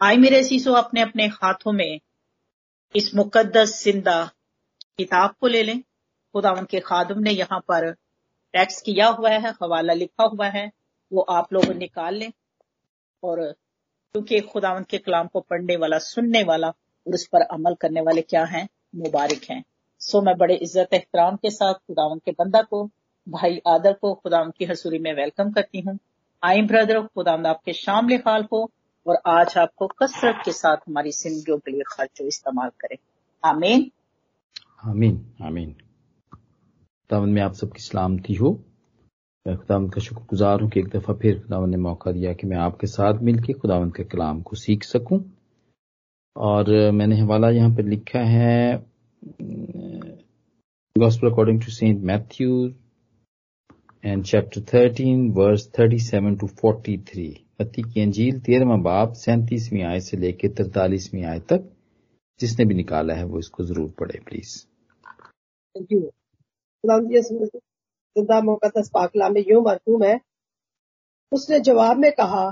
आए मेरे सीसो अपने अपने हाथों में इस मुकद्दस ज़िंदा किताब को ले लें। खुदा उनके खादम ने यहाँ पर टैक्स किया हुआ है, हवाला लिखा हुआ है, वो आप लोग निकाल लें। और क्योंकि खुदावन के कलाम को पढ़ने वाला, सुनने वाला और उस पर अमल करने वाले क्या हैं? मुबारक हैं। सो मैं बड़े इज़्ज़त एहतराम के साथ खुदावन के बंदा को, भाई आदर को खुदावन की हसूरी में वेलकम करती हूँ। आई ब्रदर खुदावन आपके शामिल हाल हो और आज आपको कसरत के साथ हमारी जिंदगियों के लिए खर्चो इस्तेमाल करें। आमीन। आमीन। आमीन। खुदावन में आप सबकी सलामती हो। मैं खुदावंत का शुक्रगुजार हूँ कि एक दफ़ा फिर खुदावन ने मौका दिया कि मैं आपके साथ मिलकर खुदावंत के कलाम को सीख सकूँ। और मैंने हवाला यहाँ पर लिखा है Gospel according to Saint Matthew, and chapter 13 verse 37 to 43 मत्ती की अंजील तेरहवा बाप सैंतीसवीं आय से लेकर तरतालीसवीं आय तक। जिसने भी निकाला है, वो इसको ज़रूर पढ़े प्लीज़ थैंक यू पाकला में यूँ मरहूम है। उसने जवाब में कहा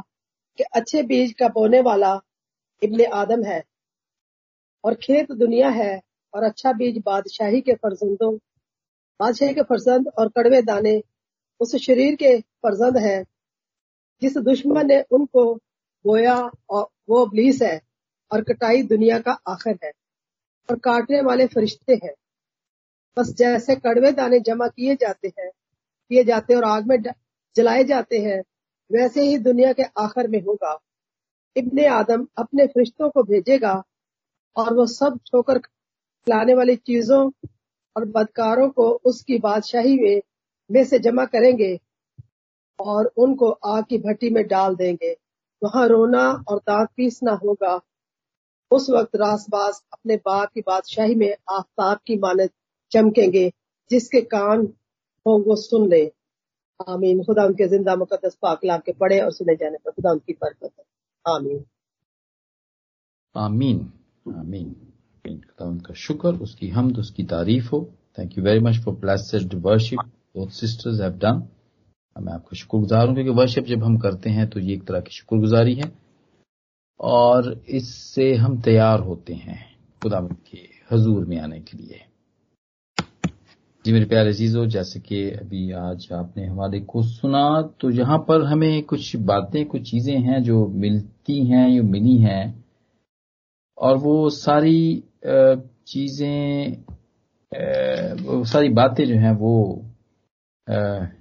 कि अच्छे बीज का बोने वाला इब्ने आदम है, और खेत दुनिया है, और अच्छा बीज बादशाही के फर्जंदों, बादशाही के फर्जंद और कड़वे दाने उस शरीर के फर्जंद है। जिस दुश्मन ने उनको बोया और वो ब्लीस है और कटाई दुनिया का आखिर है और काटने वाले फरिश्ते हैं। बस जैसे कड़वे दाने जमा किए जाते हैं, किए जाते और आग में जलाए जाते हैं, वैसे ही दुनिया के आखिर में होगा। इब्ने आदम अपने फरिश्तों को भेजेगा और वो सब ठोकर लाने वाली चीज़ों और बदकारों को उसकी बादशाही में में से जमा करेंगे। और उनको आग की भट्टी में डाल देंगे। वहाँ रोना और दांत पीसना होगा। उस वक्त रासबास अपने बाप की बादशाही में आफ्ताब की मानद चमकेंगे, जिसके कान हो वो सुन ले। आमीन। खुदा उनके ज़िंदा मुकदस पाकलाम के पढ़े और सुने जाने पर खुदा उनकी बरकत है। आमीन। आमीन। आमीन। खुदा उनका शुक्र, उसकी हमद, उसकी तारीफ़ हो। Thank you very much for blessed worship both sisters have done मैं आपका शुक्रगुजार हूँ, क्योंकि वर्शिप जब हम करते हैं तो ये एक तरह की शुक्रगुजारी है। और इससे हम तैयार होते हैं खुदा के हजूर में आने के लिए। जी मेरे प्यारे अजीजो, जैसे कि अभी आज आपने हमारे को सुना तो यहाँ पर हमें कुछ बातें, कुछ चीज़ें हैं जो मिलती हैं या मिली हैं। और वो सारी चीज़ें वो सारी बातें जो हैं, वो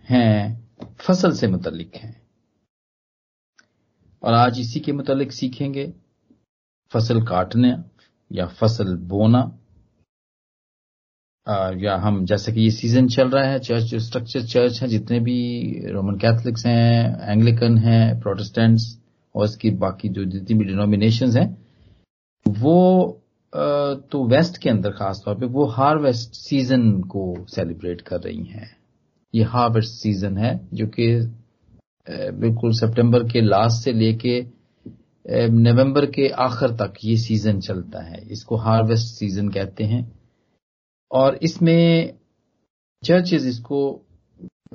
हैं। फ़सल से मुतलिक हैं। और आज इसी के मुतलिक सीखेंगे फ़सल काटना या फ़सल बोना। या हम, जैसे कि ये सीज़न चल रहा है चर्च जो स्ट्रक्चर चर्च है, जितने भी रोमन कैथलिक्स हैं एंग्लिकन हैं प्रोटेस्टेंट्स और इसकी बाकी जो जितनी भी डिनोमिनेशन हैं, वो तो वेस्ट के अंदर खासतौर पे वो हार्वेस्ट सीज़न को सेलिब्रेट कर रही हैं। ये हार्वेस्ट सीज़न है, जो कि बिल्कुल सितंबर के लास्ट से लेके नवंबर के आखिर तक ये सीज़न चलता है। इसको हार्वेस्ट सीज़न कहते हैं। और इसमें चर्चेज इसको,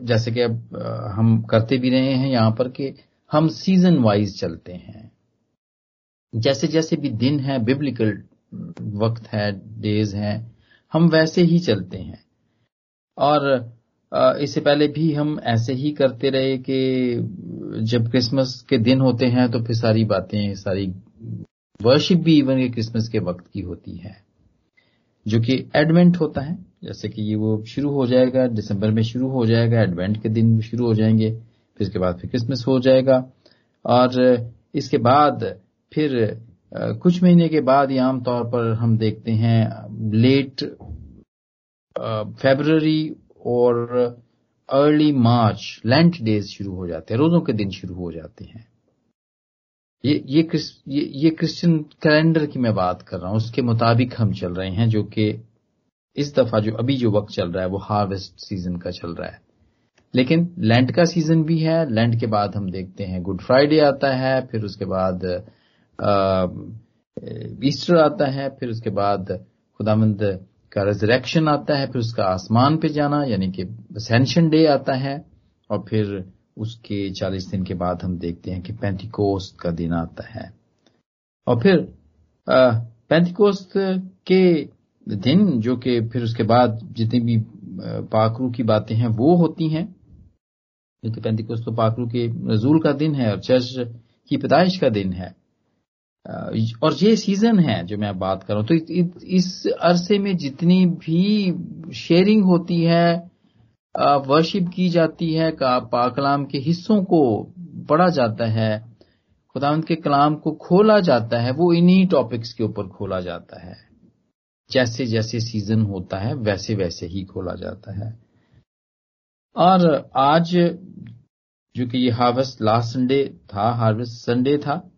जैसे कि अब हम करते भी रहे हैं यहाँ पर कि हम सीज़न वाइज चलते हैं। जैसे जैसे भी दिन है बिब्लिकल वक्त है डेज़ हैं, हम वैसे ही चलते हैं। और इससे पहले भी हम ऐसे ही करते रहे कि जब क्रिसमस के दिन होते हैं तो फिर सारी बातें, सारी वर्शिप भी इवन क्रिसमस के वक्त की होती है, जो कि एडवेंट होता है। जैसे कि ये वो शुरू हो जाएगा दिसंबर में शुरू हो जाएगा एडवेंट के दिन शुरू हो जाएँगे, फिर इसके बाद फिर क्रिसमस हो जाएगा। और इसके बाद फिर कुछ महीने के बाद ये आमतौर पर हम देखते हैं लेट फेबररी और अर्ली मार्च लेंट डेज़ शुरू हो जाते हैं रोजों के दिन शुरू हो जाते हैं। ये ये ये, ये क्रिश्चियन कैलेंडर की मैं बात कर रहा हूँ उसके मुताबिक हम चल रहे हैं जो कि इस दफ़ा जो अभी जो वक्त चल रहा है वो हार्वेस्ट सीज़न का चल रहा है। लेकिन लैंड का सीज़न भी है लैंड के बाद हम देखते हैं गुड फ्राइडे आता है फिर उसके बाद ईस्टर आता है फिर उसके बाद खुदामंद का रेजरेक्शन आता है, फिर उसका आसमान पे जाना, यानी कि सेंशन डे आता है, और फिर उसके चालीस दिन के बाद हम देखते हैं कि पैंतीकोस्त का दिन आता है। और फिर पैंतीकोस्त के दिन, जो कि फिर उसके बाद जितनी भी पाखरू की बातें हैं, वो होती हैं। क्योंकि पैंतिकोस्त तो पाखरू के नजूल का दिन है, और चर्च की पैदाइश का दिन है। और ये सीज़न है जो मैं बात कर तो इस अरसे में जितनी भी शेयरिंग होती है वर्शिप की जाती है, का, पाकलाम के हिस्सों को पढ़ा जाता है, खुदावंत के कलाम को खोला जाता है, वो इन्हीं टॉपिक्स के ऊपर खोला जाता है। जैसे जैसे सीज़न होता है, वैसे वैसे ही खोला जाता है। और आज, जो कि ये हार्वेस्ट लास्ट संडे था हार्वेस्ट संडे था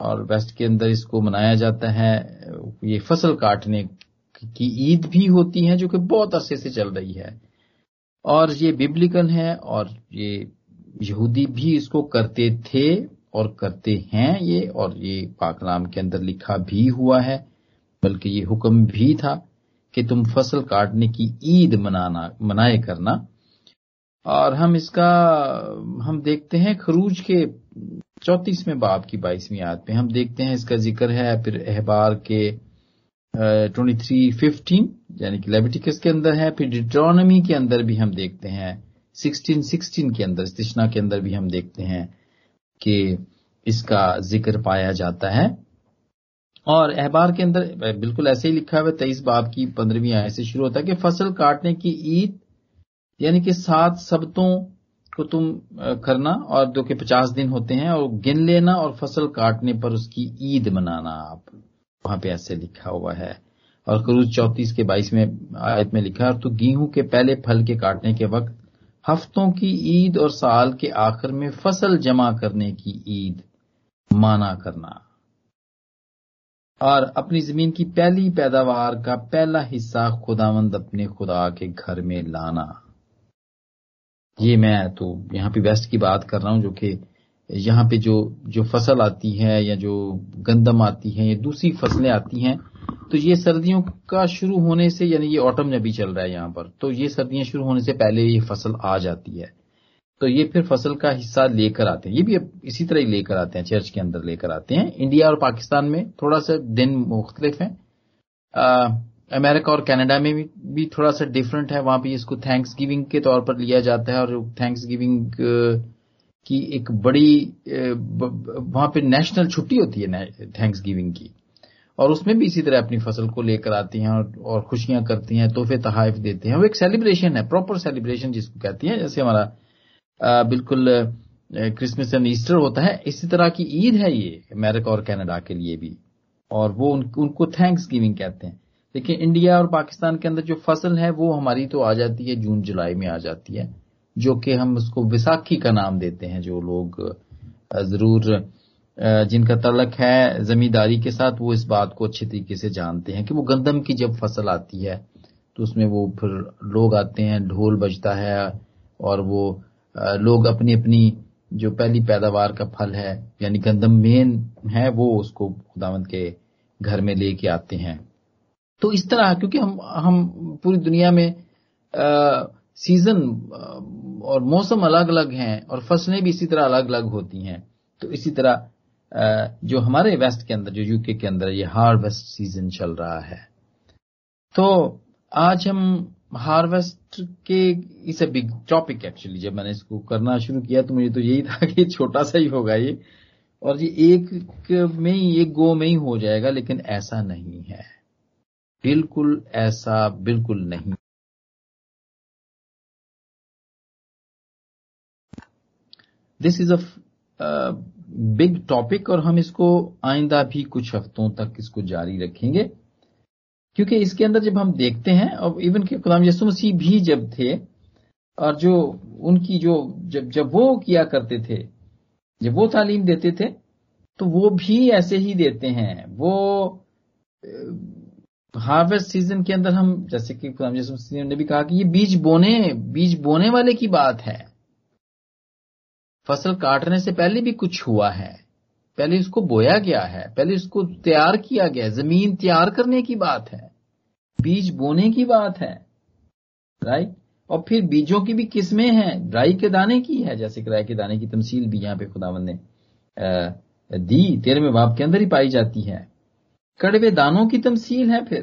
और वेस्ट के अंदर इसको मनाया जाता है, ये फ़सल काटने की ईद भी होती है, जो कि बहुत अरसे से चल रही है। और ये बिब्लिकल है, और ये यहूदी भी इसको करते थे और करते हैं ये, और ये पाकलाम के अंदर लिखा भी हुआ है, बल्कि ये हुक्म भी था कि तुम फ़सल काटने की ईद मनाना, मनाए करना। और हम इसका, हम देखते हैं खरूज के चौतीसवें बाब की बाईसवीं आयत में हम देखते हैं, इसका ज़िक्र है फिर अहबार के ट्वेंटी थ्री फिफ्टीन यानी कि लेविटिकस के अंदर है, फिर डिट्रोनमी के अंदर भी हम देखते हैं सिक्सटीन सिक्सटीन के अंदर स्तिष्णा के अंदर भी हम देखते हैं कि इसका ज़िक्र पाया जाता है। और अहबार के अंदर बिल्कुल ऐसे ही लिखा हुआ तेईस बाब की पंद्रहवीं आय से शुरू होता है कि फ़सल काटने की ईद, यानी कि सात सबतों को तुम करना और दो के पचास दिन होते हैं और गिन लेना और फ़सल काटने पर उसकी ईद मनाना। आप वहाँ पे ऐसे लिखा हुआ है। और क्रूज चौतीस के बाईस में आयत में लिखा है तो गेहूँ के पहले फल के काटने के वक्त हफ्तों की ईद और साल के आखिर में फ़सल जमा करने की ईद माना करना। और अपनी ज़मीन की पहली पैदावार का पहला हिस्सा खुदावंद अपने खुदा के घर में लाना। ये मैं तो यहाँ पे वेस्ट की बात कर रहा हूँ जो कि यहाँ पे जो जो फ़सल आती है या जो गंदम आती है, या दूसरी फ़सलें आती हैं तो ये सर्दियों का शुरू होने से, यानी ये ऑटम अभी चल रहा है यहाँ पर तो ये सर्दियाँ शुरू होने से पहले ये फ़सल आ जाती है। तो ये फिर फ़सल का हिस्सा लेकर आते हैं। ये भी इसी तरह ही लेकर आते हैं, चर्च के अंदर लेकर आते हैं। इंडिया और पाकिस्तान में थोड़ा सा दिन मुख्तलिफ़ है। अमेरिका और कनाडा में भी, भी थोड़ा सा डिफरेंट है। वहाँ पे इसको थैंक्स गिविंग के तौर पर लिया जाता है और थैंक्स गिविंग की एक बड़ी वहाँ पे नेशनल छुट्टी होती है थैंक्स गिविंग की। और उसमें भी इसी तरह अपनी फ़सल को लेकर आती हैं और, और खुशियाँ करती हैं तोहफे तहाइफ देते हैं। वो एक सेलिब्रेशन है प्रॉपर सेलिब्रेशन जिसको कहती है। जैसे हमारा बिल्कुल क्रिसमस एंड ईस्टर होता है। इसी तरह की ईद है ये अमेरिका और कनाडा के लिए भी। और वो उन, उनको थैंक्स गिविंग कहते हैं। लेकिन इंडिया और पाकिस्तान के अंदर जो फ़सल है, वो हमारी तो आ जाती है, जून, जुलाई में आ जाती है, जो कि हम उसको विसाखी का नाम देते हैं, जो लोग ज़रूर जिनका तलक है जमींदारी के साथ, वो इस बात को अच्छे तरीके से जानते हैं कि वो गंदम की जब फ़सल आती है तो उसमें वो फिर लोग आते हैं, ढोल बजता है, और वो लोग अपनी अपनी जो पहली पैदावार का फल है, यानी गंदम मेन है, वो उसको खुदावंत के घर में लेके आते हैं। तो इस तरह क्योंकि हम हम पूरी दुनिया में आ, सीज़न और मौसम अलग अलग हैं और फ़सलें भी इसी तरह अलग अलग होती हैं। तो इसी तरह जो हमारे वेस्ट के अंदर जो यूके के अंदर ये हार्वेस्ट सीज़न चल रहा है। तो आज हम हार्वेस्ट के इस ए बिग टॉपिक एक्चुअली जब मैंने इसको करना शुरू किया तो मुझे तो यही था कि छोटा सा ही होगा ये। और ये एक में ही एक गो में ही हो जाएगा लेकिन ऐसा नहीं है। बिल्कुल ऐसा बिल्कुल नहीं। This is a big topic और हम इसको आइंदा भी कुछ हफ्तों तक इसको जारी रखेंगे। क्योंकि इसके अंदर जब हम देखते हैं और इवन के गुलाम यसु मसीह भी जब थे, और जो उनकी जो, जब जब वो किया करते थे, जब वो तालीम देते थे तो वो भी ऐसे ही देते हैं। वो हार्वेस्ट सीज़न के अंदर हम, जैसे कि मसीह ने भी कहा कि ये बीज बोने बीज बोने वाले की बात है। फ़सल काटने से पहले भी कुछ हुआ है। पहले उसको बोया गया है, पहले उसको तैयार किया गया है, ज़मीन तैयार करने की बात है, बीज बोने की बात है, राइट? और फिर बीजों की भी किस्में हैं, राई के दाने की है, जैसे कि राई के दाने की तमसील भी यहाँ पे खुदावन ने दी, तेरहवें बाप के अंदर ही पाई जाती है। कड़वे दानों की तमसील है फिर।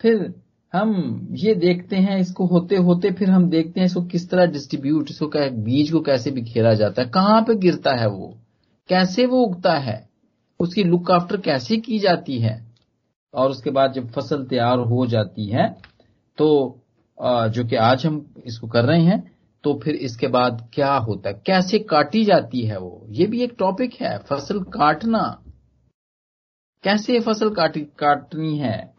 फिर हम ये देखते हैं इसको होते होते फिर हम देखते हैं इसको किस तरह डिस्ट्रीब्यूट इसको बीज को कैसे बिखेरा जाता है। कहाँ पे गिरता है वो? कैसे वो उगता है? उसकी लुक आफ्टर कैसे की जाती है? और उसके बाद जब फ़सल तैयार हो जाती है तो जो कि आज हम इसको कर रहे हैं तो फिर इसके बाद क्या होता है? कैसे काटी जाती है वो? ये भी एक टॉपिक है, फ़सल काटना। कैसे फ़सल काटी काटनी है?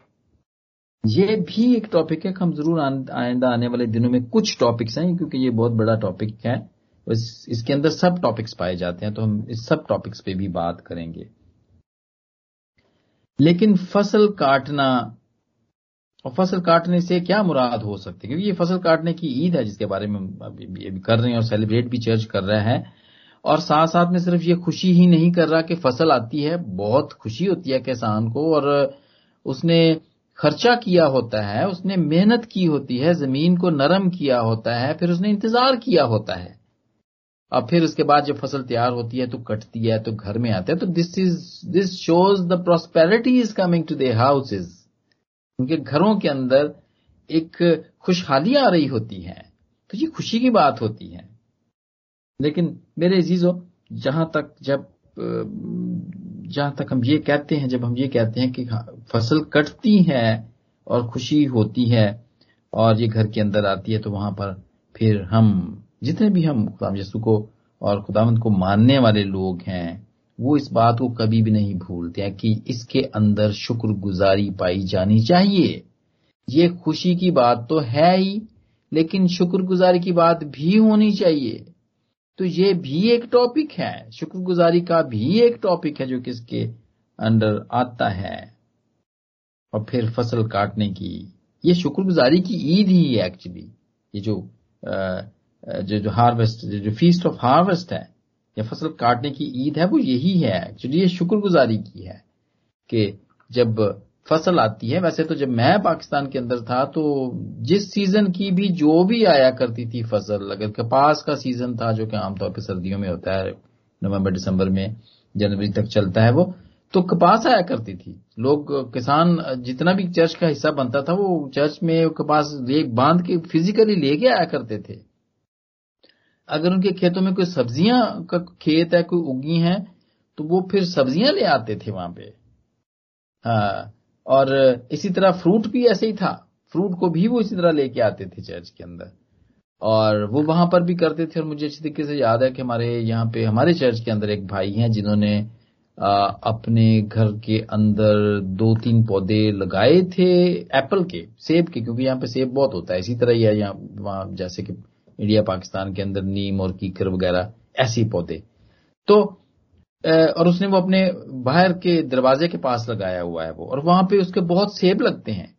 ये भी एक टॉपिक है हम ज़रूर आइंदा आने वाले दिनों में कुछ टॉपिक्स हैं क्योंकि ये बहुत बड़ा टॉपिक है। इस, इसके अंदर सब टॉपिक्स पाए जाते हैं तो हम इस सब टॉपिक्स पे भी बात करेंगे। लेकिन फ़सल काटना और फ़सल काटने से क्या मुराद हो सकती है? क्योंकि ये फ़सल काटने की ईद है जिसके बारे में अभी, अभी कर रहे हैं और सेलिब्रेट भी चर्च कर रहे हैं। और साथ साथ में सिर्फ़ ये खुशी ही नहीं कर रहा कि फ़सल आती है, बहुत खुशी होती है किसान को और उसने खर्चा किया होता है, उसने मेहनत की होती है, ज़मीन को नरम किया होता है, फिर उसने इंतज़ार किया होता है। अब फिर उसके बाद जब फ़सल तैयार होती है तो कटती है तो घर में आते हैं तो this is this shows the prosperity is coming to the houses उनके घरों के अंदर एक खुशहाली आ रही होती है। तो ये खुशी की बात होती है। लेकिन मेरे अजीजों, जहाँ तक जब जहाँ तक हम ये कहते हैं, जब हम ये कहते हैं कि फ़सल कटती है और खुशी होती है और ये घर के अंदर आती है तो वहाँ पर फिर हम, जितने भी हम खुदाम यसु को और खुदामंद को मानने वाले लोग हैं, वो इस बात को कभी भी नहीं भूलते हैं कि इसके अंदर शुक्र गुजारी पाई जानी चाहिए। ये खुशी की बात तो है ही, लेकिन शुक्रगुजारी की बात भी होनी चाहिए। तो ये भी एक टॉपिक है। शुक्रगुजारी का भी एक टॉपिक है जो किसके अंडर आता है और फिर फ़सल काटने की। ये शुक्रगुजारी की ईद ही है एक्चुअली ये जो जो जो हार्वेस्ट जो फीस्ट ऑफ़ हार्वेस्ट है, या फ़सल काटने की ईद है, वो यही है एक्चुअली ये शुक्रगुजारी की है कि जब फ़सल आती है। वैसे तो जब मैं पाकिस्तान के अंदर था तो जिस सीज़न की भी जो भी आया करती थी फ़सल, अगर कपास का सीज़न था, जो कि आमतौर पर सर्दियों में होता है, नवंबर, दिसंबर में, जनवरी तक चलता है वो तो कपास आया करती थी। लोग, किसान जितना भी चर्च का हिस्सा बनता था, वो चर्च में कपास बाँध के फिजिकली लेके आया करते थे। अगर उनके खेतों में कोई सब्ज़ियाँ का खेत है, कोई उगी है तो वो फिर सब्ज़ियाँ ले आते थे वहाँ पे। हाँ और इसी तरह फ्रूट भी ऐसे ही था। फ्रूट को भी वो इसी तरह लेके आते थे चर्च के अंदर। और वो वहाँ पर भी करते थे और मुझे अच्छी तरीके से याद है कि हमारे यहाँ पे, हमारे चर्च के अंदर एक भाई हैं जिन्होंने अपने घर के अंदर दो तीन पौधे लगाए थे एप्पल के, सेब के, क्योंकि यहाँ पे सेब बहुत होता है। इसी तरह ही है यहाँ, वहाँ जैसे कि इंडिया, पाकिस्तान के अंदर नीम और कीकर वगैरह, ऐसे पौधे। तो और उसने वो अपने बाहर के दरवाजे के पास लगाया हुआ है वो, और वहाँ पे उसके बहुत सेब लगते हैं।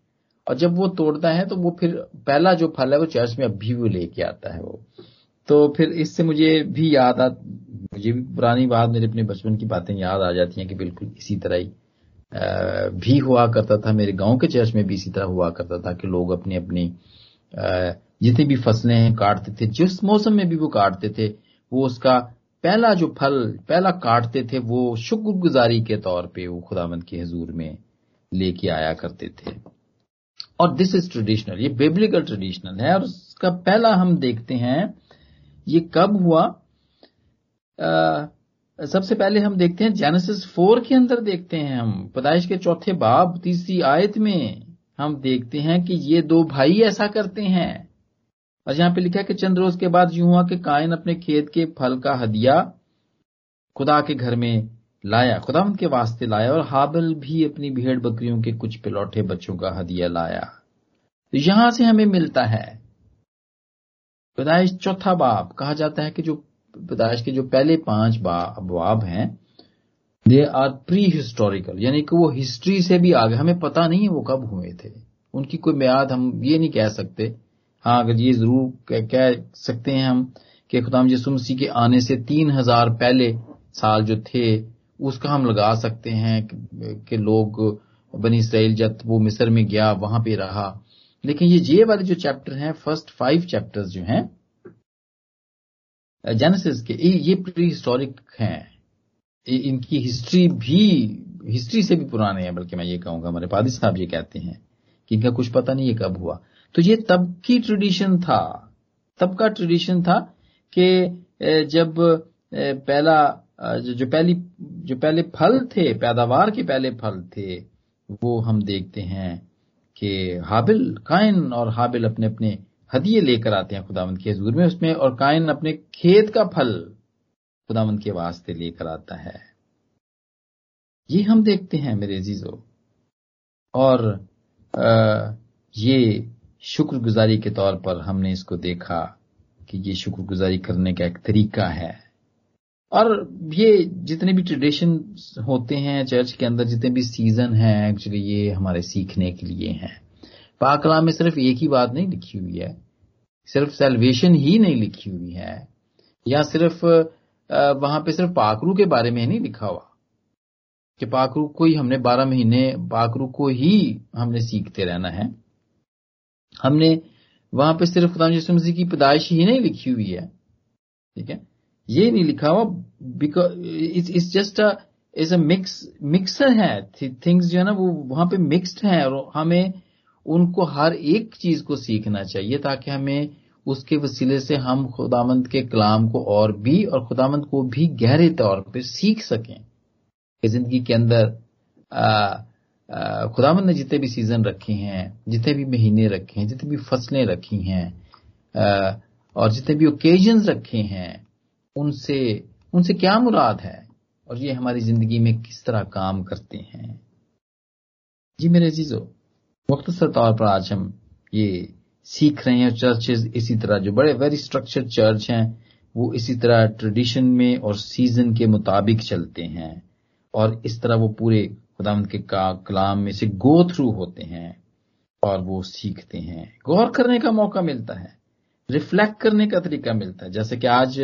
और जब वो तोड़ता है तो वो फिर पहला जो फल है वो चर्च में अभी भी लेके आता है वो। तो फिर इससे मुझे भी याद आ, मुझे भी पुरानी बात, मेरे अपने बचपन की बातें याद आ जाती हैं कि बिल्कुल इसी तरह ही भी हुआ करता था। मेरे गाँव के चर्च में भी इसी तरह हुआ करता था कि लोग अपनी अपनी जितनी भी फ़सलें हैं, काटते थे। जिस मौसम में भी वो काटते थे, वो उसका पहला जो फल पहला काटते थे वो शुक्रगुजारी के तौर पे वो खुदावंत के हजूर में लेके आया करते थे। और दिस इज़ ट्रेडिशनल ये बेबलिकल ट्रेडिशनल है और उसका पहला हम देखते हैं ये कब हुआ? आ, सबसे पहले हम देखते हैं जेनेसिस फोर के अंदर देखते हैं हम पदाइश के चौथे बाब तीसरी आयत में हम देखते हैं कि ये दो भाई ऐसा करते हैं। और यहाँ पे लिखा है कि चंद रोज के बाद यूँ हुआ कि कायन अपने खेत के फल का हदिया खुदा के घर में लाया, खुदा उनके वास्ते लाया और हाबल भी अपनी भेड़ बकरियों के कुछ पिलौठे बच्चों का हदिया लाया। तो यहाँ से हमें मिलता है, पैदाइश चौथा बाब, कहा जाता है कि जो, पैदाइश के जो पहले पाँच बाब हैं दे आर प्री हिस्टोरिकल यानी कि वो हिस्ट्री से भी आगे, हमें पता नहीं है वो कब हुए थे, उनकी कोई म्याद हम ये नहीं कह सकते। हाँ अगर ये ज़रूर कह सकते हैं हम कि खुदाम यसु मसीह के आने से तीन हज़ार पहले साल जो थे, उसका हम लगा सकते हैं कि लोग बनी इसराइल जब वो मिस्र में गया, वहाँ पे रहा। लेकिन ये जे वाले जो चैप्टर हैं, फ़र्स्ट फाइव चैप्टर्स जो हैं जेनेसिस के, ये प्री हिस्टोरिक हैं। इनकी हिस्ट्री भी, हिस्ट्री से भी पुराने हैं, बल्कि मैं ये कहूँगा, हमारे पादी साहब ये कहते हैं। कि इनका कुछ पता नहीं है कब हुआ। तो ये तब की ट्रेडिशन था। तब का ट्रेडिशन था कि जब पहला जो पहली, जो पहले फल थे, पैदावार के पहले फल थे, वो हम देखते हैं कि हाबिल, कायन और हाबिल अपने अपने हदिये लेकर आते हैं खुदावंत के हजूर में। उसमें और कायन अपने खेत का फल खुदावंत के वास्ते लेकर आता है। ये हम देखते हैं मेरे अजीजों। और ये शुक्रगुजारी के तौर पर हमने इसको देखा कि ये शुक्रगुजारी करने का एक तरीका है। और ये जितने भी ट्रेडिशन होते हैं चर्च के अंदर, जितने भी सीज़न हैं एक्चुअली ये हमारे सीखने के लिए हैं। पाकला में सिर्फ़ एक ही बात नहीं लिखी हुई है। सिर्फ़ सेल्वेशन ही नहीं लिखी हुई है। या सिर्फ़ वहाँ पे सिर्फ़ पाकरू के बारे में नहीं लिखा हुआ। कि पाकरू को ही हमने बारह महीने पाकरू को ही हमने सीखते रहना है। हमने वहाँ पे सिर्फ़ खुदा मसीह की पैदाइश ही नहीं लिखी हुई है। ठीक है? ये नहीं लिखा हुआ because it's just is a mix mixer है। थिंग्स जो है ना, वो वहाँ पे मिक्स्ड है और हमें उनको हर एक चीज़ को सीखना चाहिए ताकि हमें उसके वसीले से हम खुदामंद के कलाम को और भी और खुदामंद को भी गहरे तौर पे सीख सकें। ज़िंदगी के अंदर खुदामंद ने जितने भी सीज़न रखे हैं, जितने भी महीने रखे हैं, जितनी भी फ़सलें रखी हैं और जितने भी ओकेजन रखे हैं, उनसे उनसे क्या मुराद है? और ये हमारी ज़िंदगी में किस तरह काम करते हैं? जी मेरे जीजो मुख्तसर तौर पर आज हम ये सीख रहे हैं चर्चेज इसी तरह, जो बड़े वेरी स्ट्रक्चर्ड चर्च हैं, वो इसी तरह ट्रेडिशन में और सीज़न के मुताबिक चलते हैं। और इस तरह वो पूरे खुदावंत के का, कलाम में से गो थ्रू होते हैं और वो सीखते हैं। गौर करने का मौका मिलता है रिफ्लेक्ट करने का तरीका मिलता है। जैसे कि आज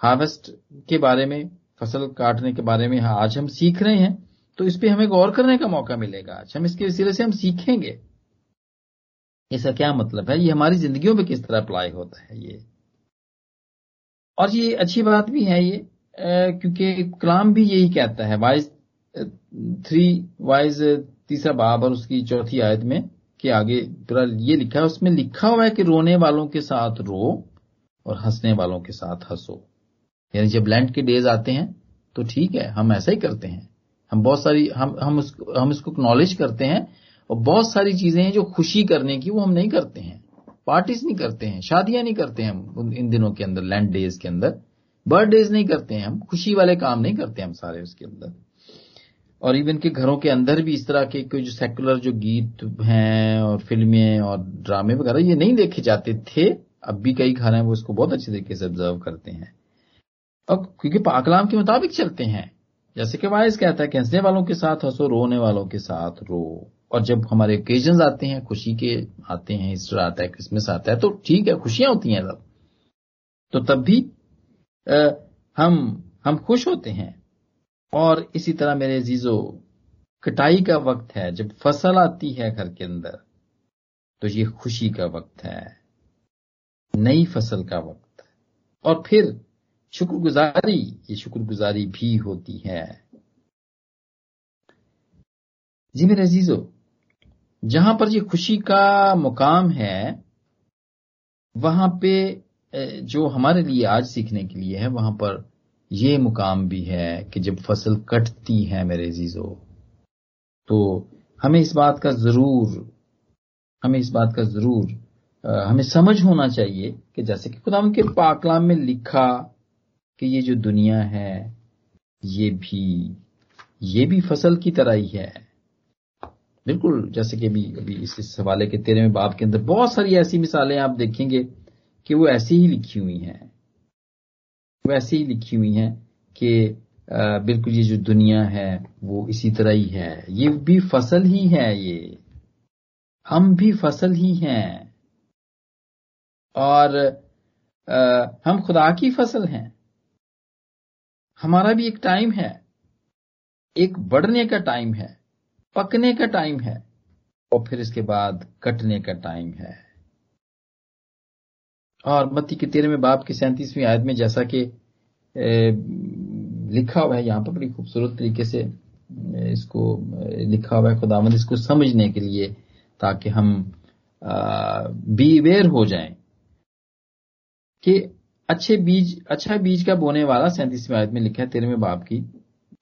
हार्वेस्ट के बारे में, फ़सल काटने के बारे में आज हम सीख रहे हैं तो इस पर हमें गौर करने का मौका मिलेगा। आज हम इसके वसीले से हम सीखेंगे। इसका क्या मतलब है? ये हमारी जिंदगियों में किस तरह अप्लाई होता है ये? और ये अच्छी बात भी है ये। क्योंकि कलाम भी यही कहता है वाइज थ्री वाइज तीसरा बाब और उसकी चौथी आयत में कि आगे पूरा ये लिखा है, उसमें लिखा हुआ है कि रोने वालों के साथ रो और हंसने वालों के साथ हंसो। यानी जब लैंड के डेज़ आते हैं तो ठीक है, हम ऐसा ही करते हैं। हम बहुत सारी, हम हम उसको हम इसको नॉलेज करते हैं और बहुत सारी चीज़ें हैं जो खुशी करने की वो हम नहीं करते हैं। पार्टीज़ नहीं करते हैं, शादियाँ नहीं करते हैं हम इन दिनों के अंदर लैंड डेज़ के अंदर। बर्थडेज नहीं करते हैं हम, खुशी वाले काम नहीं करते हम सारे उसके अंदर। और इवन के घरों के अंदर भी इस तरह के कोई जो सेकुलर जो गीत हैं और फ़िल्में और ड्रामे वगैरह, ये नहीं देखे जाते थे। अब भी कई घर हैं, वो इसको बहुत अच्छे तरीके से ऑब्ज़र्व करते हैं। अब क्योंकि पाकलाम के मुताबिक चलते हैं। जैसे कि वायस कहता है कि हंसने वालों के साथ हंसो, रोने वालों के साथ रो। और जब हमारे ओकेजन आते हैं, खुशी के आते हैं ईस्टर आता है क्रिसमस आता है तो ठीक है, खुशियाँ होती हैं तब तो तब भी हम हम खुश होते हैं। और इसी तरह मेरे जीजो कटाई का वक्त है, जब फ़सल आती है घर के अंदर तो ये खुशी का वक्त है, नई फ़सल का वक्त और फिर शुक्रगुजारी, ये शुक्रगुजारी भी होती है। जी मेरे अजीजो, जहाँ पर ये खुशी का मुकाम है, वहाँ पे जो हमारे लिए आज सीखने के लिए है वहाँ पर यह मुकाम भी है कि जब फ़सल कटती है मेरे अजीजो तो हमें इस बात का ज़रूर हमें इस बात का ज़रूर हमें समझ होना चाहिए कि जैसे कि खुदा के पाकलाम में लिखा कि ये जो दुनिया है ये भी ये भी फ़सल की तरह ही है। बिल्कुल जैसे कि अभी अभी इस, हवाले के तेरहवें बाप के अंदर बहुत सारी ऐसी मिसालें आप देखेंगे कि वो ऐसी ही लिखी हुई हैं। वो ऐसी ही लिखी हुई हैं कि बिल्कुल ये जो दुनिया है वो इसी तरह ही है। ये भी फ़सल ही है ये। हम भी फ़सल ही हैं। और आ, हम खुदा की फ़सल हैं। हमारा भी एक टाइम है। एक बढ़ने का टाइम है पकने का टाइम है और फिर इसके बाद कटने का टाइम है। और मत्ती के तेरहवें बाप की सैंतीसवीं आयत में जैसा कि लिखा हुआ है, यहाँ पर बड़ी खूबसूरत तरीके से इसको लिखा हुआ है, खुदावंद इसको समझने के लिए, ताकि हम बी अवेयर हो जाएँ कि अच्छे बीज अच्छा बीज का बोने वाला सैंतीसवीं आयत में लिखा है, तेरहवें बाप की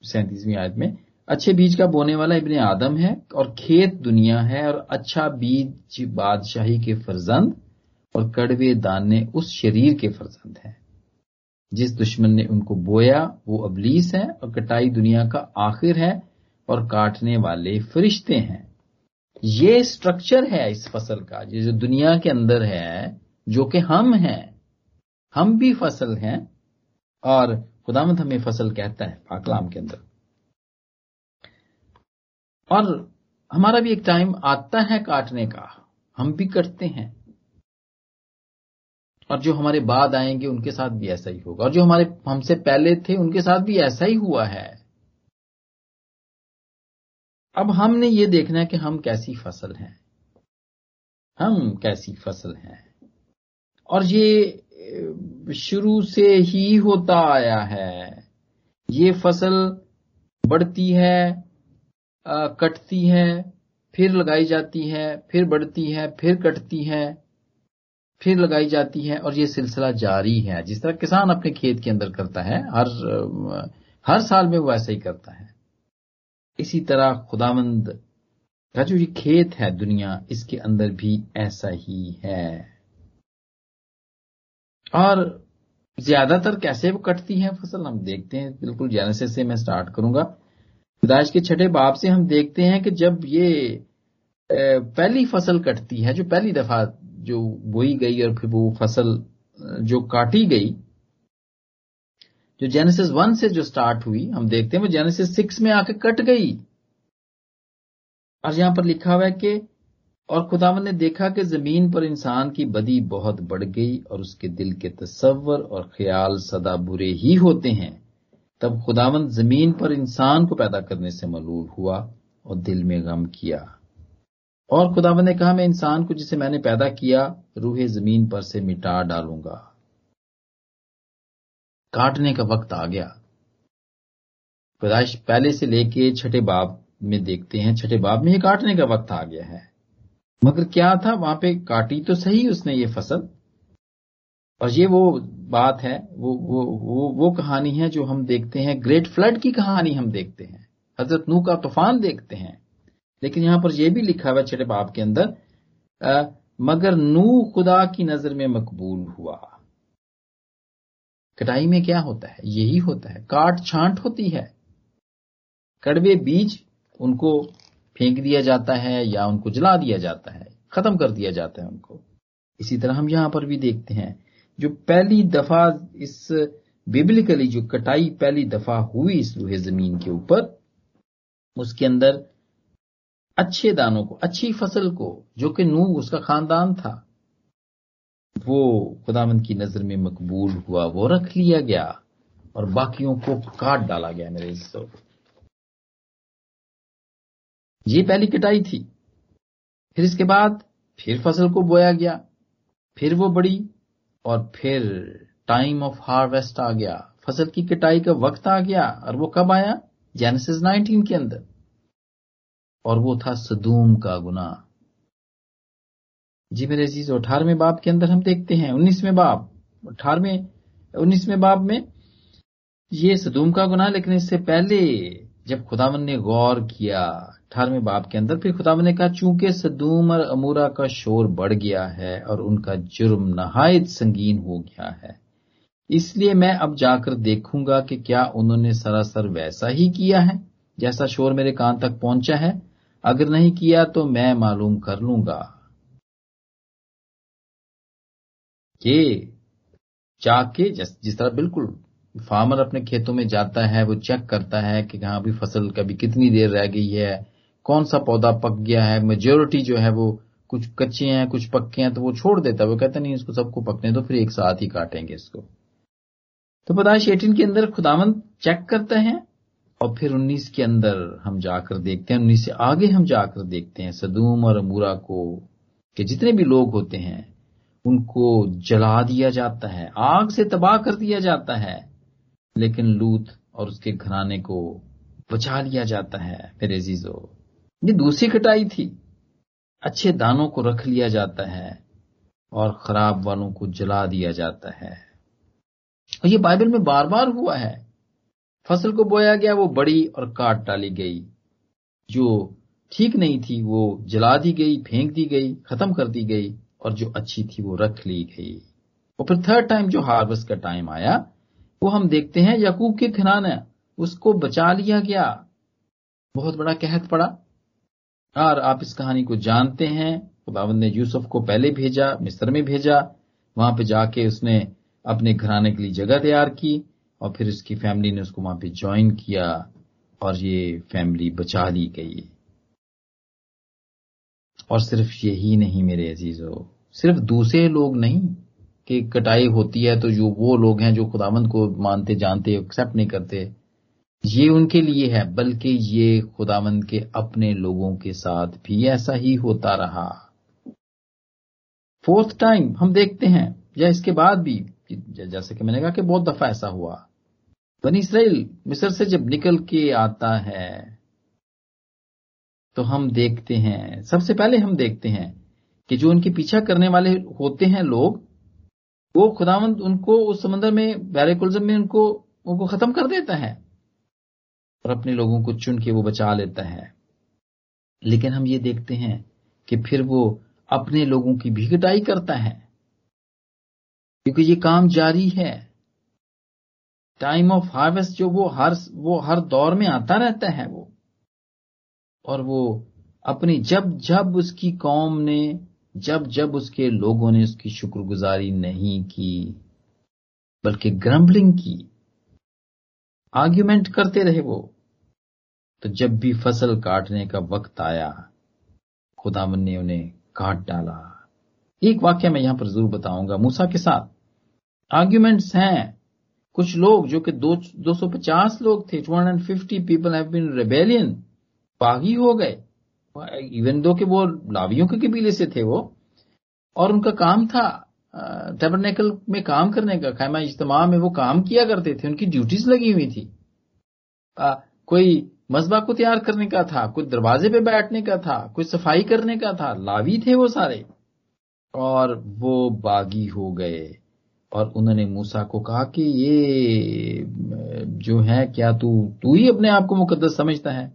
सैंतीसवीं आयत में, अच्छे बीज का बोने वाला इब्ने आदम है और खेत दुनिया है और अच्छा बीज बादशाही के फर्जंद और कड़वे दाने उस शरीर के फर्जंद हैं। जिस दुश्मन ने उनको बोया, वो अबलीस है और कटाई दुनिया का आखिर है और काटने वाले फरिश्ते हैं। ये स्ट्रक्चर है इस फ़सल का जो दुनिया के अंदर है, जो कि हम हैं। हम भी फ़सल हैं और खुदामद हमें फ़सल कहता है, पाकलाम के अंदर। और हमारा भी एक टाइम आता है काटने का। हम भी कटते हैं। और जो हमारे बाद आएँगे, उनके साथ भी ऐसा ही होगा। और जो हमारे, हमसे पहले थे, उनके साथ भी ऐसा ही हुआ है। अब हमने ये देखना है कि हम कैसी फ़सल हैं। हम कैसी फ़सल हैं। और ये शुरू से ही होता आया है। ये फ़सल बढ़ती है कटती है, फिर लगाई जाती है, फिर बढ़ती है, फिर कटती है। फिर लगाई जाती है और ये सिलसिला जारी है। जिस तरह किसान अपने खेत के अंदर करता है, हर हर साल में वो ऐसा ही करता है। इसी तरह खुदामंद का जो ये खेत है दुनिया, इसके अंदर भी ऐसा ही है। और ज़्यादातर कैसे वो कटती है फ़सल, हम देखते हैं। बिल्कुल जेनेसिस से मैं स्टार्ट करूँगा। दाश के छठे बाप से हम देखते हैं कि जब ये पहली फ़सल कटती है, जो पहली दफ़ा जो बोई गई और फिर वो फ़सल, जो काटी गई, जो जेनेसिस वन से जो स्टार्ट हुई, हम देखते हैं वो जेनेसिस सिक्स में आके कट गई। और यहाँ पर लिखा हुआ है कि, और खुदावन ने देखा कि ज़मीन पर इंसान की बदी बहुत बढ़ गई और उसके दिल के तस्वर और ख्याल सदा बुरे ही होते हैं। तब खुदावन ज़मीन पर इंसान को पैदा करने से मलूल हुआ और दिल में गम किया। और खुदावन ने कहा, मैं इंसान को जिसे मैंने पैदा किया, रूहे ज़मीन पर से मिटा डालूँगा। काटने का वक्त आ गया। पैदाइश पहले से लेके छठे बाब में देखते हैं। छठे बाब में ये काटने का वक्त आ गया है। मगर क्या था? वहाँ पे काटी तो सही उसने ये फ़सल। और ये वो बात है, वो वो वो वो कहानी है जो हम देखते हैं। ग्रेट फ्लड की कहानी हम देखते हैं। हज़रत नू का तूफ़ान देखते हैं। लेकिन यहाँ पर यह भी लिखा हुआ छठे बाब के अंदर आ, मगर नू खुदा की नज़र में मकबूल हुआ। कटाई में क्या होता है? यही होता है। काट छांट होती है। कड़वे बीज उनको फेंक दिया जाता है या उनको जला दिया जाता है खत्म कर दिया जाता है उनको। इसी तरह हम यहाँ पर भी देखते हैं जो पहली दफ़ा इस बिबलिकली जो कटाई पहली दफ़ा हुई इस लोहे ज़मीन के ऊपर उसके अंदर अच्छे दानों को, अच्छी फ़सल को, जो कि नू उसका खानदान था, वो खुदामंद की नज़र में मकबूल हुआ, वो रख लिया गया और बाकियों को काट डाला गया मेरे हिस्सों को ये पहली कटाई थी। फिर इसके बाद फिर फ़सल को बोया गया, फिर वो बड़ी और फिर टाइम ऑफ़ हार्वेस्ट आ गया। फ़सल की कटाई का वक्त आ गया और वो कब आया? जेनेसिस 19 के अंदर। और वो था सदूम का गुना जी मेरे अज़ीज़, अठारहवें बाप के अंदर हम देखते हैं, उन्नीसवें बाप। अठारहवें, उन्नीसवें बाप में ये सदूम का गुना लेकिन इससे पहले जब खुदावन ने गौर किया, अठारहवें बाप के अंदर, फिर खुदावन ने कहा, चूँकि सदूम और अमूरा का शोर बढ़ गया है और उनका जुर्म नहायत संगीन हो गया है, इसलिए मैं अब जाकर देखूँगा कि क्या उन्होंने सरासर वैसा ही किया है, जैसा शोर मेरे कान तक पहुँचा है अगर नहीं किया तो मैं मालूम कर लूँगा। कि जाके जिस तरह बिल्कुल फार्मर अपने खेतों में जाता है, वो चेक करता है कि कहाँ भी फ़सल कभी कितनी देर रह गई है, कौन सा पौधा पक गया है मेजोरिटी जो है वो कुछ कच्चे हैं, कुछ पक्के हैं तो वो छोड़ देता है। वो कहता नहीं, इसको सबको पकने दो, फिर एक साथ ही काटेंगे इसको। तो पदाश एटीन के अंदर खुदावंत चेक करते हैं और फिर उन्नीस के अंदर हम जाकर देखते हैं, उन्नीस से आगे हम जाकर देखते हैं, सदूम और अमूरा को, कि जितने भी लोग होते हैं, उनको जला दिया जाता है, आग से तबाह कर दिया जाता है, लेकिन लूत और उसके घराने को बचा लिया जाता है मेरे अजीजो। ये दूसरी कटाई थी। अच्छे दानों को रख लिया जाता है और खराब वालों को जला दिया जाता है। और ये बाइबल में बार बार हुआ है फ़सल को बोया गया, वो बड़ी और काट डाली गई। जो ठीक नहीं थी, वो जला दी गई, फेंक दी गई, खत्म कर दी गई, और जो अच्छी थी, वो रख ली गई। और फिर थर्ड टाइम जो हार्वेस्ट का टाइम आया, वो हम देखते हैं, यकूब के खिनाना उसको बचा लिया गया। बहुत बड़ा कहत पड़ा। और आप इस कहानी को जानते हैं खुदावंद ने यूसुफ को पहले भेजा, मिस्र में भेजा, वहाँ पे जाके उसने अपने घराने के लिए जगह तैयार की। और फिर उसकी फैमिली ने उसको वहाँ पे ज्वाइन किया और ये फैमिली बचा ली गई। और सिर्फ़ यही नहीं मेरे अजीजों, सिर्फ़ दूसरे लोग नहीं कि कटाई होती है तो जो वो लोग हैं जो खुदावंद को मानते, जानते एक्सेप्ट नहीं करते, ये उनके लिए है, बल्कि ये खुदावंद के अपने लोगों के साथ भी ऐसा ही होता रहा। फोर्थ टाइम हम देखते हैं, या इसके बाद भी जैसे कि मैंने कहा कि बहुत दफ़ा ऐसा हुआ। बनी इसराइल, मिस्र से जब निकल के आता है तो हम देखते हैं, सबसे पहले हम देखते हैं कि जो उनके पीछा करने वाले होते हैं लोग, वो खुदावंद उनको उस समंदर में बैरेकुलजम में उनको उनको खत्म कर देता है और अपने लोगों को चुन के वो बचा लेता है। लेकिन हम ये देखते हैं कि फिर वो अपने लोगों की भी कटाई करता है, क्योंकि ये काम जारी है। टाइम ऑफ़ हार्वेस्ट जो वो हर वो हर दौर में आता रहता है वो। और वो अपनी जब जब उसकी कौम ने, जब जब उसके लोगों ने उसकी शुक्रगुजारी नहीं की, बल्कि ग्रम्बलिंग की आर्ग्यूमेंट करते रहे वो तो जब भी फ़सल काटने का वक्त आया, खुदावन ने उन्हें काट डाला। एक वाक्य मैं यहाँ पर ज़रूर बताऊँगा मूसा के साथ। आर्ग्यूमेंट्स हैं। कुछ लोग जो कि दो, 250 लोग थे 250 पीपल हैव बीन रेबेलियन बागी हो गए। इवन दो के वो लावियों के कबीले से थे वो और उनका काम था टेबरनेकल में काम करने का खैमा इज्तमा में वो काम किया करते थे उनकी ड्यूटीज़ लगी हुई थी। आ, कोई मजबा को तैयार करने का था कोई दरवाजे पे बैठने का था कोई सफ़ाई करने का था लावी थे वो सारे और वो बागी हो गए। और उन्होंने मूसा को कहा कि ये, जो है, क्या तू तू ही अपने आप को मुकदस समझता है?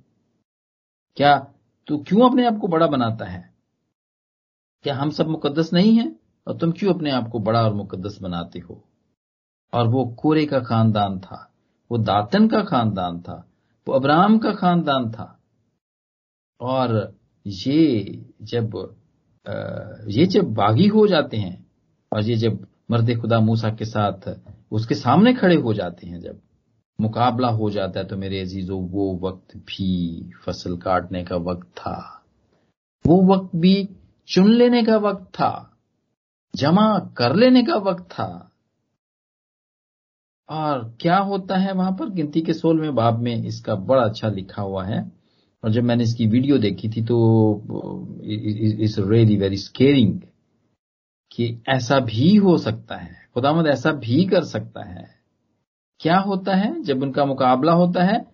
क्या तू क्यों अपने आप को बड़ा बनाता है? क्या हम सब मुकदस नहीं हैं? और तुम क्यों अपने आप को बड़ा और मुकदस बनाते हो? और वो कोरे का खानदान था, वो दातन का खानदान था, वो अब्राहम का खानदान था। और ये जब ये जब बागी हो जाते हैं, और ये जब मर्द खुदा मूसा के साथ उसके सामने खड़े हो जाते हैं जब मुकाबला हो जाता है तो मेरे अजीजों, वो वक्त भी फ़सल काटने का वक्त था। वो वक्त भी चुन लेने का वक्त था, जमा कर लेने का वक्त था। और क्या होता है वहाँ पर? गिनती के सोलहवें बाब में इसका बड़ा अच्छा लिखा हुआ है। और जब मैंने इसकी वीडियो देखी थी तो इट्स रियली वेरी स्केरिंग कि ऐसा भी हो सकता है, खुदामद ऐसा भी कर सकता है। क्या होता है? जब उनका मुकाबला होता है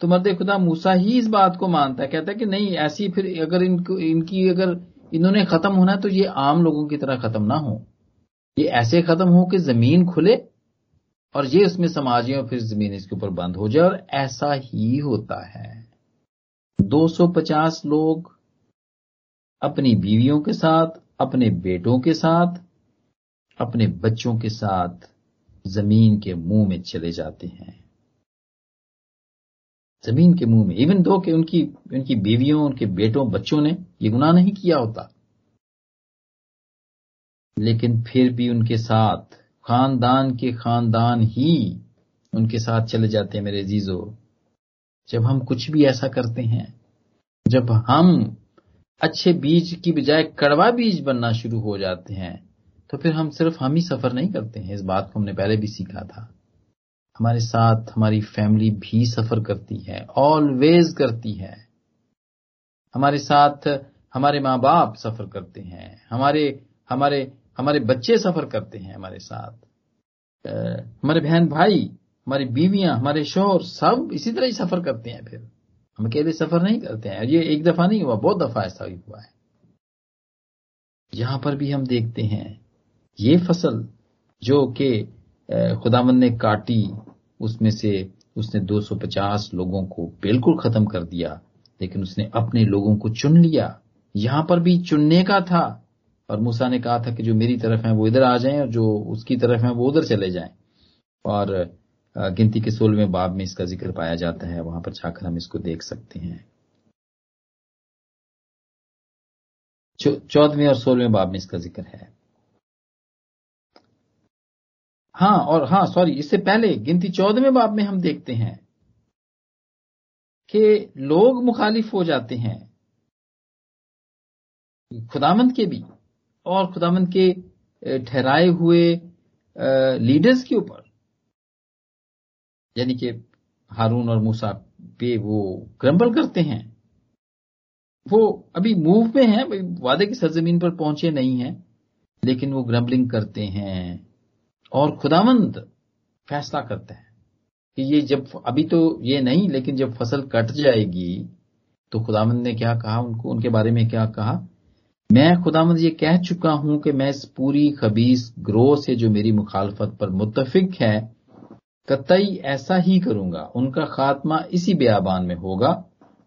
तो मर्द खुदा मूसा ही इस बात को मानता है, कहता है कि नहीं, ऐसी फिर अगर इनको, इनकी अगर इन्होंने खत्म होना है तो ये आम लोगों की तरह खत्म ना हो। ये ऐसे खत्म हो कि ज़मीन खुले और ये उसमें समाजी और फिर ज़मीन इसके ऊपर बंद हो जाए, और ऐसा ही होता है। 250 लोग अपनी बीवियों के साथ अपने बेटों के साथ, अपने बच्चों के साथ ज़मीन के मुँह में चले जाते हैं। ज़मीन के मुँह में इवन दो कि उनकी उनकी बीवियों, उनके बेटों, बच्चों ने ये गुनाह नहीं किया होता। लेकिन फिर भी उनके साथ, खानदान के खानदान ही उनके साथ चले जाते हैं मेरे जीजो जब हम कुछ भी ऐसा करते हैं, जब हम अच्छे बीज की बजाय कड़वा बीज बनना शुरू हो जाते हैं तो फिर हम सिर्फ़ हम ही सफ़र नहीं करते हैं। इस बात को हमने पहले भी सीखा था। हमारे साथ हमारी फैमिली भी सफ़र करती है ऑलवेज करती है। हमारे साथ हमारे माँ बाप सफ़र करते हैं, हमारे हमारे हमारे बच्चे सफ़र करते हैं हमारे साथ। हमारे बहन भाई हमारी बीवियाँ, हमारे शोहर सब इसी तरह ही सफ़र करते हैं फिर। हम अकेले सफ़र नहीं करते हैं। ये एक दफ़ा नहीं हुआ, बहुत दफ़ा ऐसा ही हुआ है। यहाँ पर भी हम देखते हैं, ये फ़सल जो कि खुदावन ने काटी, उसमें से उसने 250 लोगों को बिल्कुल खत्म कर दिया, लेकिन उसने अपने लोगों को चुन लिया। यहाँ पर भी चुनने का था, और मूसा ने कहा था कि जो मेरी तरफ़ है वो इधर आ जाएँ और जो उसकी तरफ़ है वो उधर चले जाएँ। और गिनती के सोलहवें बाब में इसका ज़िक्र पाया जाता है। वहाँ पर जाकर हम इसको देख सकते हैं। चौदहवें और सोलहवें बाब में इसका ज़िक्र है। हाँ और हाँ सॉरी, इससे पहले गिनती चौदहवें बाब में हम देखते हैं कि लोग मुखालिफ हो जाते हैं। खुदामंद के भी, और खुदामंद के ठहराए हुए लीडर्स के ऊपर। यानी कि हारून और मूसा पे वो क्रम्बल करते हैं। वो अभी मूव में है वादे की सरजमीन पर पहुँचे नहीं है, लेकिन वो ग्रम्बलिंग करते हैं और खुदामंद फैसला करते हैं कि ये जब अभी तो ये नहीं, लेकिन जब फ़सल कट जाएगी तो खुदामंद ने क्या कहा उनको? उनके बारे में क्या कहा? मैं खुदामंद ये कह चुका हूँ कि मैं इस पूरी खबीस ग्रोह से जो मेरी मुखालफत पर मुतफिक है कतई ऐसा ही करूँगा। उनका खात्मा इसी बयाबान में होगा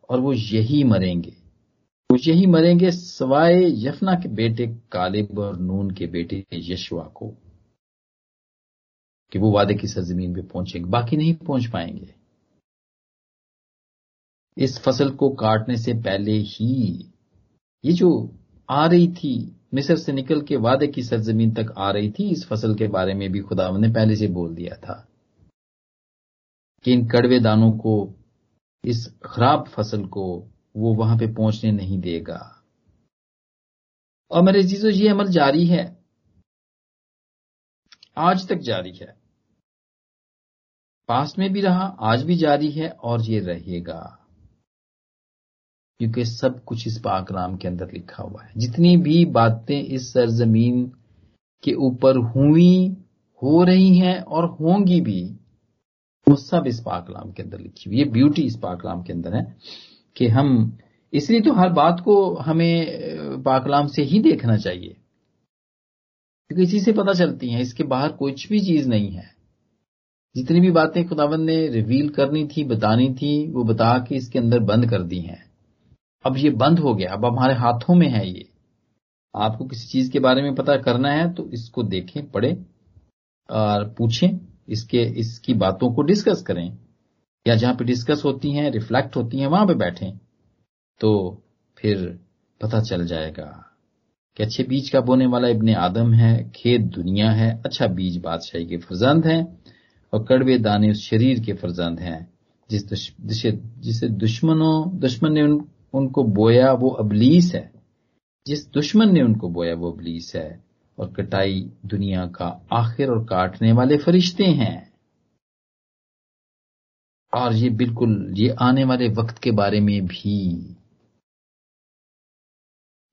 और वो यही मरेंगे। वो यही मरेंगे सवाए यफना के बेटे कालिब और नून के बेटे यशवा को, कि वो वादे की सरजमीन पे पहुँचेंगे, बाकी नहीं पहुँच पाएँगे। इस फ़सल को काटने से पहले ही ये जो आ रही थी, मिस्र से निकल के वादे की सरजमीन तक आ रही थी, इस फ़सल के बारे में भी खुदा ने पहले से बोल दिया था। कि इन कड़वे दानों को, इस खराब फ़सल को वो वहाँ पे पहुँचने नहीं देगा। और मेरे चीज़ों ये अमल जारी है। आज तक जारी है। पास में भी रहा, आज भी जारी है और ये रहेगा। क्योंकि सब कुछ इस पाकलाम के अंदर लिखा हुआ है। जितनी भी बातें इस सरजमीन के ऊपर हुई, हो रही हैं और होंगी भी वो सब इस पाकलाम के अंदर लिखी हुई ये ब्यूटी इस पाकलाम के अंदर है कि हम, इसलिए तो हर बात को हमें पाकलाम से ही देखना चाहिए। क्योंकि इसी से पता चलती है, इसके बाहर कुछ भी चीज़ नहीं है। जितनी भी बातें खुदावन ने रिवील करनी थी, बतानी थी, वो बता के इसके अंदर बंद कर दी हैं। अब ये बंद हो गया, अब हमारे हाथों में है ये। आपको किसी चीज़ के बारे में पता करना है तो इसको देखें, पढ़ें और पूछें। इसके, इसकी बातों को डिस्कस करें। या जहाँ पे डिस्कस होती हैं रिफ्लेक्ट होती हैं, वहाँ पे बैठें। तो फिर पता चल जाएगा कि अच्छे बीज का बोने वाला इब्ने आदम है, खेत, दुनिया है अच्छा बीज बादशाही के फर्जंद हैं और कड़वे दाने उस शरीर के फर्जंद हैं। जिस, जिसे दुश्मनों, दुश्मन ने उन, उनको बोया वो अबलीस है। जिस दुश्मन ने उनको बोया वो अबलीस है। और कटाई दुनिया का आखिर और काटने वाले फरिश्ते हैं। और ये बिल्कुल, ये आने वाले वक्त के बारे में भी।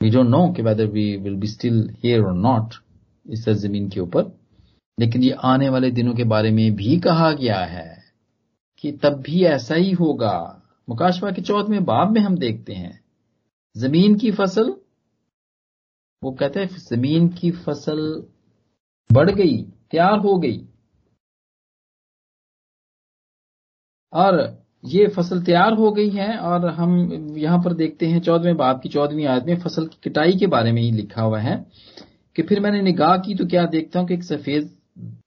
वी नो कि whether we will be still here और नॉट इस ज़मीन के ऊपर। लेकिन ये आने वाले दिनों के बारे में भी कहा गया है कि तब भी ऐसा ही होगा। मुकाशवा के चौथ बाब में हम देखते हैं। ज़मीन की फ़सल वो कहते हैं, ज़मीन की फ़सल बढ़ गई तैयार हो गई? और ये फ़सल तैयार हो गई है, और हम यहाँ पर देखते हैं, चौदहवें बाब की चौदहवीं आयत में फ़सल की कटाई के बारे में ही लिखा हुआ है कि फिर मैंने निगाह की तो क्या देखता हूँ कि एक सफ़ेद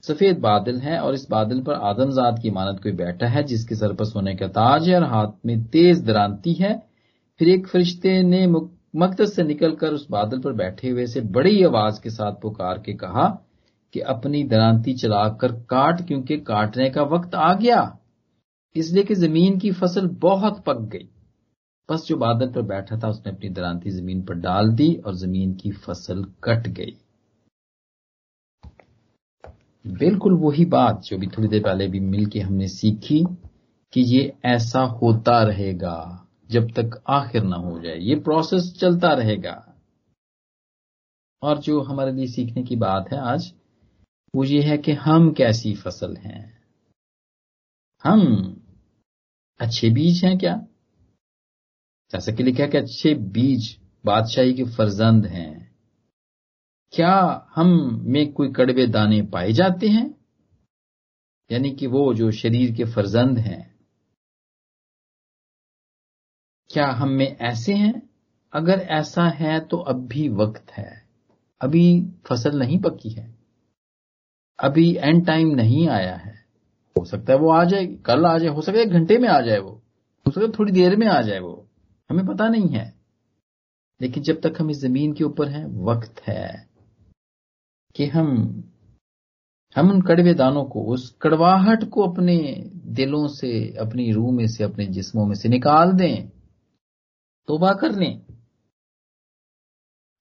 सफ़ेद बादल है, और इस बादल पर आदमजाद की मानत कोई बैठा है, जिसके सर पर सोने का ताज है, और हाथ में तेज दरानती है। फिर एक फरिश्ते ने मकदस से निकलकर उस बादल पर बैठे हुए से बड़ी आवाज़ के साथ पुकार के कहा कि अपनी दरानती चलाकर काट, क्योंकि काटने का वक्त आ गया। इसलिए कि ज़मीन की फ़सल बहुत पक गई। बस जो बादल पर बैठा था, उसने अपनी दरानती ज़मीन पर डाल दी और ज़मीन की फ़सल कट गई। बिल्कुल वही बात जो भी थोड़ी देर पहले भी मिलके हमने सीखी कि ये ऐसा होता रहेगा। जब तक आखिर ना हो जाए। ये प्रोसेस चलता रहेगा। और जो हमारे लिए सीखने की बात है आज, वो ये है कि हम कैसी फ़सल हैं। हम अच्छे बीज हैं क्या? जैसा कि लिखा कि अच्छे बीज, बादशाही के फर्जंद हैं। क्या हम में कोई कड़वे दाने पाए जाते हैं? यानी कि वो जो शरीर के फर्जंद हैं। क्या हम में ऐसे हैं? अगर ऐसा है तो अब भी वक्त है। अभी फ़सल नहीं पकी है। अभी एंड टाइम नहीं आया है। हो सकता है वो आ जाए। कल आ जाए। हो सकता है एक घंटे में आ जाए वो। हो सकता है थोड़ी देर में आ जाए वो। हमें पता नहीं है। लेकिन जब तक हम इस ज़मीन के ऊपर हैं, वक्त है कि हम हम उन कड़वे दानों को, उस कड़वाहट को अपने दिलों से, अपनी रूह में से, अपने जिस्मों में से निकाल दें। तोबा कर लें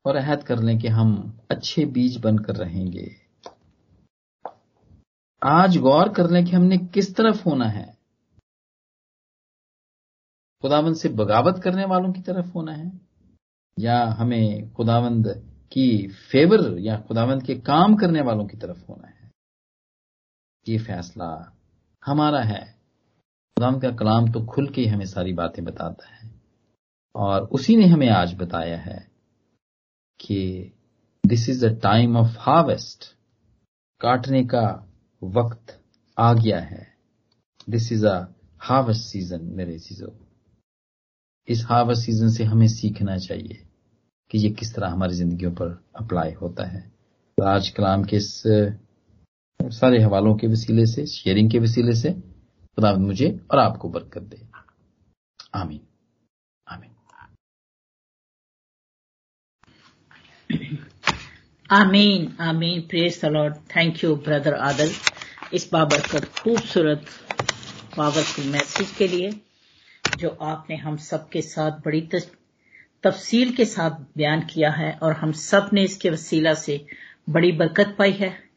और अहद कर लें कि हम अच्छे बीज बनकर रहेंगे। आज गौर कर लें कि हमने किस तरफ़ होना है। खुदावंद से बगावत करने वालों की तरफ़ होना है, या हमें खुदावंद की फेवर या खुदावंद के काम करने वालों की तरफ़ होना है। ये फैसला हमारा है। खुदावंद का कलाम तो खुल के हमें सारी बातें बताता है। और उसी ने हमें आज बताया है कि this is the time of harvest काटने का वक्त आ गया है। This is a harvest season मेरे चीज़ों इस हार्वेस्ट सीज़न से हमें सीखना चाहिए कि ये किस तरह हमारी जिंदगियों पर अप्लाई होता है। तो आज कलाम के इस सारे हवालों के वसीले से शेयरिंग के वसीले से, खुदा मुझे और आपको बरकत दे। आमीन। आमीन आमीन praise Lord thank you brother Adal इस बाबर बाबरकत खूबसूरत पावरफुल मैसेज के लिए, जो आपने हम सबके साथ बड़ी तफसील के साथ बयान किया है और हम सबने इसके वसीला से बड़ी बरकत पाई है।